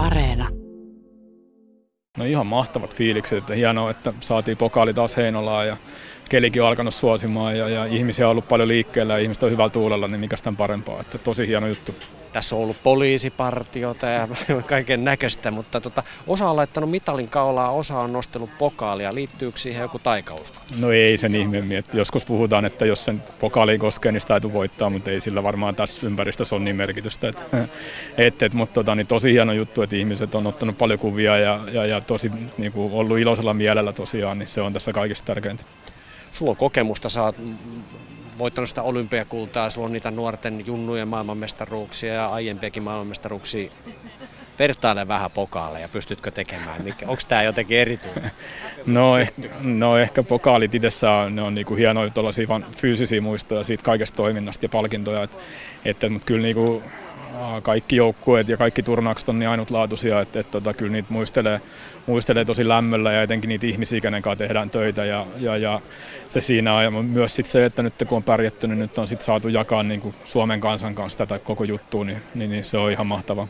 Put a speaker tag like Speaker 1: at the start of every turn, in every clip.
Speaker 1: Areena.
Speaker 2: No ihan mahtavat fiilikset, että hienoa, että saatiin pokaali taas Heinolaan ja kelikin on alkanut suosimaan ja, ja ihmisiä on ollut paljon liikkeellä ja ihmiset on hyvällä tuulella, niin mikä tämän parempaa. Että tosi hieno juttu.
Speaker 3: Tässä on ollut poliisipartiota ja kaiken näköistä, mutta tota, osa on laittanut mitalin kaulaa, osa on nostellut pokaalia. Liittyykö siihen joku taikausko?
Speaker 2: No ei sen ihmeemmin. Että joskus puhutaan, että jos sen pokaali koskee, niin sitä täytyy voittaa, mutta ei sillä varmaan tässä ympäristössä ole niin merkitystä. Että, et, et, mutta tota, niin tosi hieno juttu, että ihmiset on ottanut paljon kuvia ja, ja, ja tosi niin kuin ollut iloisella mielellä tosiaan, niin se on tässä kaikista tärkeintä.
Speaker 3: Sulla on kokemusta, sä oot voittanut sitä olympiakultaa, sulla on niitä nuorten junnujen maailmanmestaruuksia ja aiempiakin maailmanmestaruuksia. Vertaile vähän pokaaleja, pystytkö tekemään? Onko tämä jotenkin erityinen?
Speaker 2: No, ehkä, no ehkä pokaalit itsessään ne on niinku hienoja fyysisiä muistoja siitä kaikesta toiminnasta ja palkintoja. Et, et, mutta kyllä niinku, kaikki joukkueet ja kaikki turnaukset on niin ainutlaatuisia, että, että tota, kyllä niitä muistelee, muistelee tosi lämmöllä ja etenkin niitä ihmisiä, kenen kanssa tehdään töitä. Ja, ja, ja se siinä on ja myös sit se, että nyt kun on pärjätty, niin nyt on sit saatu jakaa niin kuin Suomen kansan kanssa tätä koko juttua, niin, niin, niin se on ihan mahtavaa.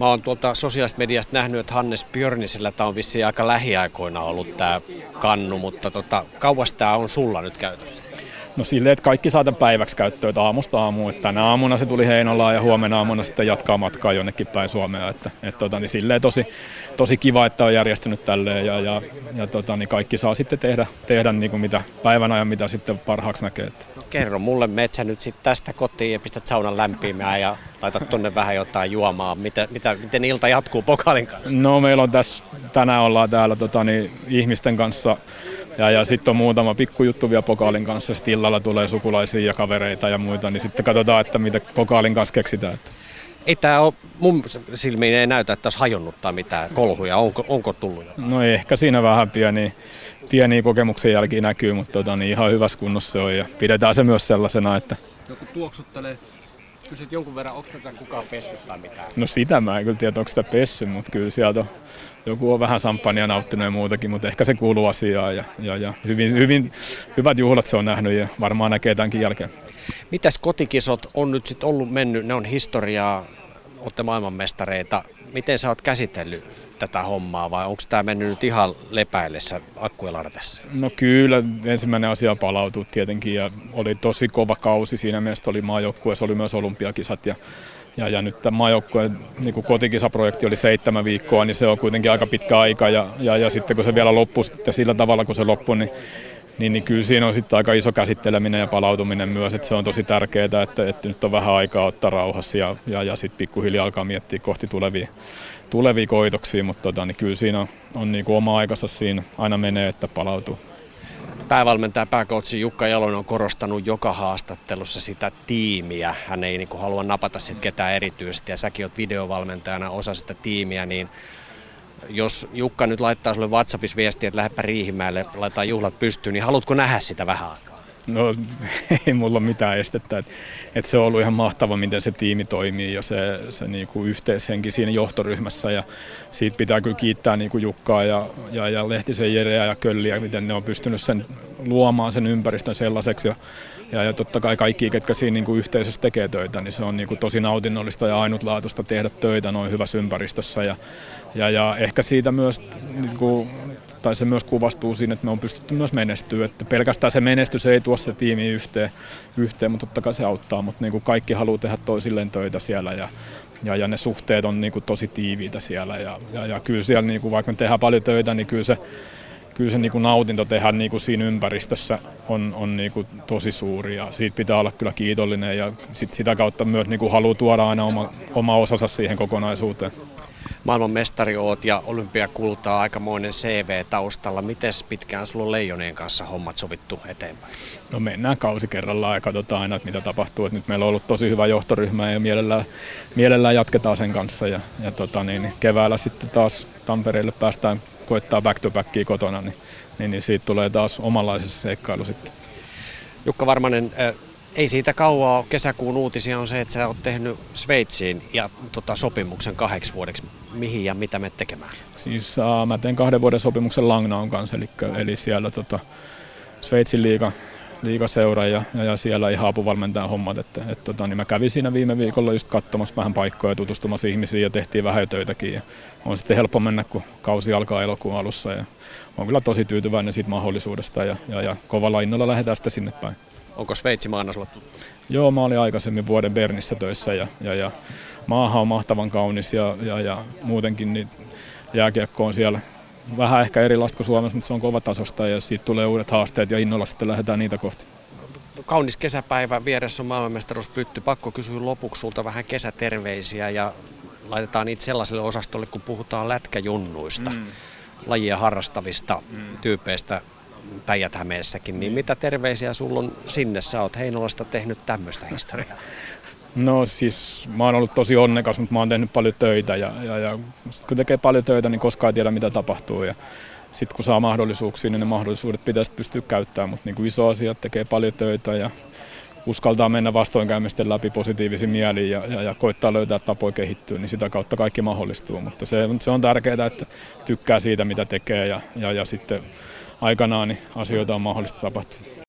Speaker 3: Mä oon tuolta sosiaalista mediasta nähnyt, että Hannes Björnisellä tämä on vissiin aika lähiaikoina ollut tämä kannu, mutta tota, kauas tämä on sulla nyt käytössä?
Speaker 2: No silleen, että kaikki saatan päiväksi käyttöön aamusta aamuun. Että tänä aamuna se tuli Heinolaan ja huomenna aamuna sitten jatkaa matkaa jonnekin päin Suomea. Että, et tota, niin silleen tosi, tosi kiva, että on järjestynyt tälleen ja, ja, ja tota, niin kaikki saa sitten tehdä, tehdä niin kuin mitä päivän ajan, mitä sitten parhaaksi näkee. Että.
Speaker 3: No kerro mulle metsä nyt sitten tästä kotiin ja pistät saunan lämpimään ja laitat tuonne vähän jotain juomaa. Mitä, mitä, miten ilta jatkuu Pokalin kanssa?
Speaker 2: No meillä on tässä, tänään ollaan täällä tota, niin, ihmisten kanssa ja, ja sitten on muutama pikkujuttu vielä Pokaalin kanssa, sitten illalla tulee sukulaisia ja kavereita ja muita, niin sitten katsotaan, että mitä Pokaalin kanssa keksitään.
Speaker 3: Ei tämä ole, mun silmiin ei näytä, että olisi hajonnut tai mitään kolhuja. Onko, onko tullut jotain?
Speaker 2: No ehkä siinä vähän pieni, pieniä kokemuksen jälkiä näkyy, mutta tota, niin ihan hyvässä kunnossa se on ja pidetään se myös sellaisena, että...
Speaker 3: Joku tuoksuttelee kysyt jonkun verran, onko tätä kukaan pessyt tai mitään?
Speaker 2: No sitä mä en kyllä tiedä, onko sitä pessy, mutta kyllä sieltä on, joku on vähän samppania nauttinut ja muutakin, mutta ehkä se kuuluu asiaan ja, ja, ja hyvin, hyvin, hyvät juhlat se on nähnyt ja varmaan näkee tämänkin jälkeen.
Speaker 3: Mitäs kotikisot on nyt sitten ollut mennyt, ne on historiaa, olette maailmanmestareita. Miten sä oot käsitellyt tätä hommaa vai onko tämä mennyt nyt ihan lepäillessä akkuelartessa?
Speaker 2: No kyllä, ensimmäinen asia palautui tietenkin ja oli tosi kova kausi siinä mielessä, oli maajoukkueessa, oli myös olympiakisat ja ja, ja nyt tämä maajoukkueen niin kotikisaprojekti oli seitsemän viikkoa, niin se on kuitenkin aika pitkä aika. Ja, ja, ja sitten kun se vielä loppui sitten sillä tavalla, kun se loppui, niin, niin, niin kyllä siinä on sitten aika iso käsitteleminen ja palautuminen myös. Että se on tosi tärkeää, että, että nyt on vähän aikaa ottaa rauhassa ja, ja, ja sitten pikkuhiljaa alkaa miettiä kohti tulevia, tulevia koitoksia. Mutta tota, niin kyllä siinä on, on niin kuin oma aikansa siinä aina menee, että palautuu
Speaker 3: päävalmentaja, pääkoutsi Jukka Jalonen on korostanut joka haastattelussa sitä tiimiä. Hän ei niin kuin, halua napata sit ketään erityisesti ja säkin oot videovalmentajana osa sitä tiimiä, niin jos Jukka nyt laittaa sulle WhatsAppissa viestiä, että lähdepä Riihimäelle, laittaa juhlat pystyyn, niin haluatko nähdä sitä vähän aikaa?
Speaker 2: No ei mulla ole mitään estettä. Et, et se on ollut ihan mahtava, miten se tiimi toimii ja se, se niinku yhteishenki siinä johtoryhmässä. Ja siitä pitää kyllä kiittää niinku Jukkaa ja, ja, ja Lehtisen Jereä ja Kölliä, miten ne on pystynyt sen luomaan sen ympäristön sellaiseksi. Ja, ja, ja totta kai kaikki, ketkä siinä niinku yhteisössä tekee töitä, niin se on niinku tosi nautinnollista ja ainutlaatuista tehdä töitä noin hyvässä ympäristössä. Ja, ja, ja ehkä siitä myös niinku, tai se myös kuvastuu siinä, että me on pystytty myös menestyä. Että pelkästään se menestys ei tuo se tiimi yhteen, yhteen mutta totta kai se auttaa, mutta niin kuin kaikki haluaa tehdä toisilleen töitä siellä ja, ja, ja ne suhteet on niin kuin tosi tiiviitä siellä ja, ja, ja kyllä siellä niin kuin, vaikka me tehdään paljon töitä, niin kyllä se, kyllä se niin kuin nautinto tehdä niin kuin siinä ympäristössä on, on niin kuin tosi suuri ja siitä pitää olla kyllä kiitollinen ja sit sitä kautta myös niin kuin haluaa tuoda aina oma, oma osansa siihen kokonaisuuteen
Speaker 3: maailmanmestari oot ja olympiakultaa aikamoinen CV taustalla. Miten pitkään sulla on Leijonien kanssa hommat sovittu eteenpäin?
Speaker 2: No mennään kausi kerrallaan ja katsotaan aina, että mitä tapahtuu. Et nyt meillä on ollut tosi hyvä johtoryhmä ja mielellään, mielellään jatketaan sen kanssa. Ja, ja tota, niin, keväällä sitten taas Tampereelle päästään koittaa back to backia kotona, niin, niin, niin siitä tulee taas omanlaisessa seikkailu sitten.
Speaker 3: Jukka Varmanen, ei siitä kauaa kesäkuun uutisia on se, että sä oot tehnyt Sveitsiin ja tota, sopimuksen kahdeksi vuodeksi. Mihin ja mitä me tekemään?
Speaker 2: Siis uh, mä teen kahden vuoden sopimuksen Langnaun kanssa, eli, eli siellä tota, Sveitsin liiga liigaseura ja, ja, ja siellä ihan apuvalmentajan hommat. Että, et, tota, niin mä kävin siinä viime viikolla just katsomassa vähän paikkoja, tutustumassa ihmisiin ja tehtiin vähän töitäkin. Ja on sitten helppo mennä, kun kausi alkaa elokuun alussa. Ja on kyllä tosi tyytyväinen siitä mahdollisuudesta ja, ja, ja kovalla innolla lähdetään sitten sinne päin.
Speaker 3: Onko Sveitsi maana sulla tuttu?
Speaker 2: Joo, mä olin aikaisemmin vuoden Bernissä töissä ja, ja, ja maahan on mahtavan kaunis ja, ja, ja muutenkin niin jääkiekko on siellä vähän ehkä erilaista kuin Suomessa, mutta se on kova tasosta ja siitä tulee uudet haasteet ja innolla sitten lähdetään niitä kohti.
Speaker 3: Kaunis kesäpäivä, vieressä on maailmanmestaruuspytty. Pakko kysyä lopuksi sulta vähän kesäterveisiä ja laitetaan niitä sellaiselle osastolle, kun puhutaan lätkäjunnuista, mm. lajia harrastavista mm. tyypeistä päijät niin mitä terveisiä sulla on sinne? Sä oot Heinolasta tehnyt tämmöistä historiaa.
Speaker 2: No siis mä oon ollut tosi onnekas, mutta mä oon tehnyt paljon töitä ja, ja, ja sit kun tekee paljon töitä, niin koskaan ei tiedä mitä tapahtuu. Ja sitten kun saa mahdollisuuksia, niin ne mahdollisuudet pitäisi pystyä käyttämään, mutta niin kuin iso asia, tekee paljon töitä ja uskaltaa mennä vastoinkäymisten läpi positiivisin mieliin ja, ja, ja koittaa löytää tapoja kehittyä, niin sitä kautta kaikki mahdollistuu. Mutta se, se on tärkeää, että tykkää siitä, mitä tekee ja, ja, ja sitten aikanaan niin asioita on mahdollista tapahtua.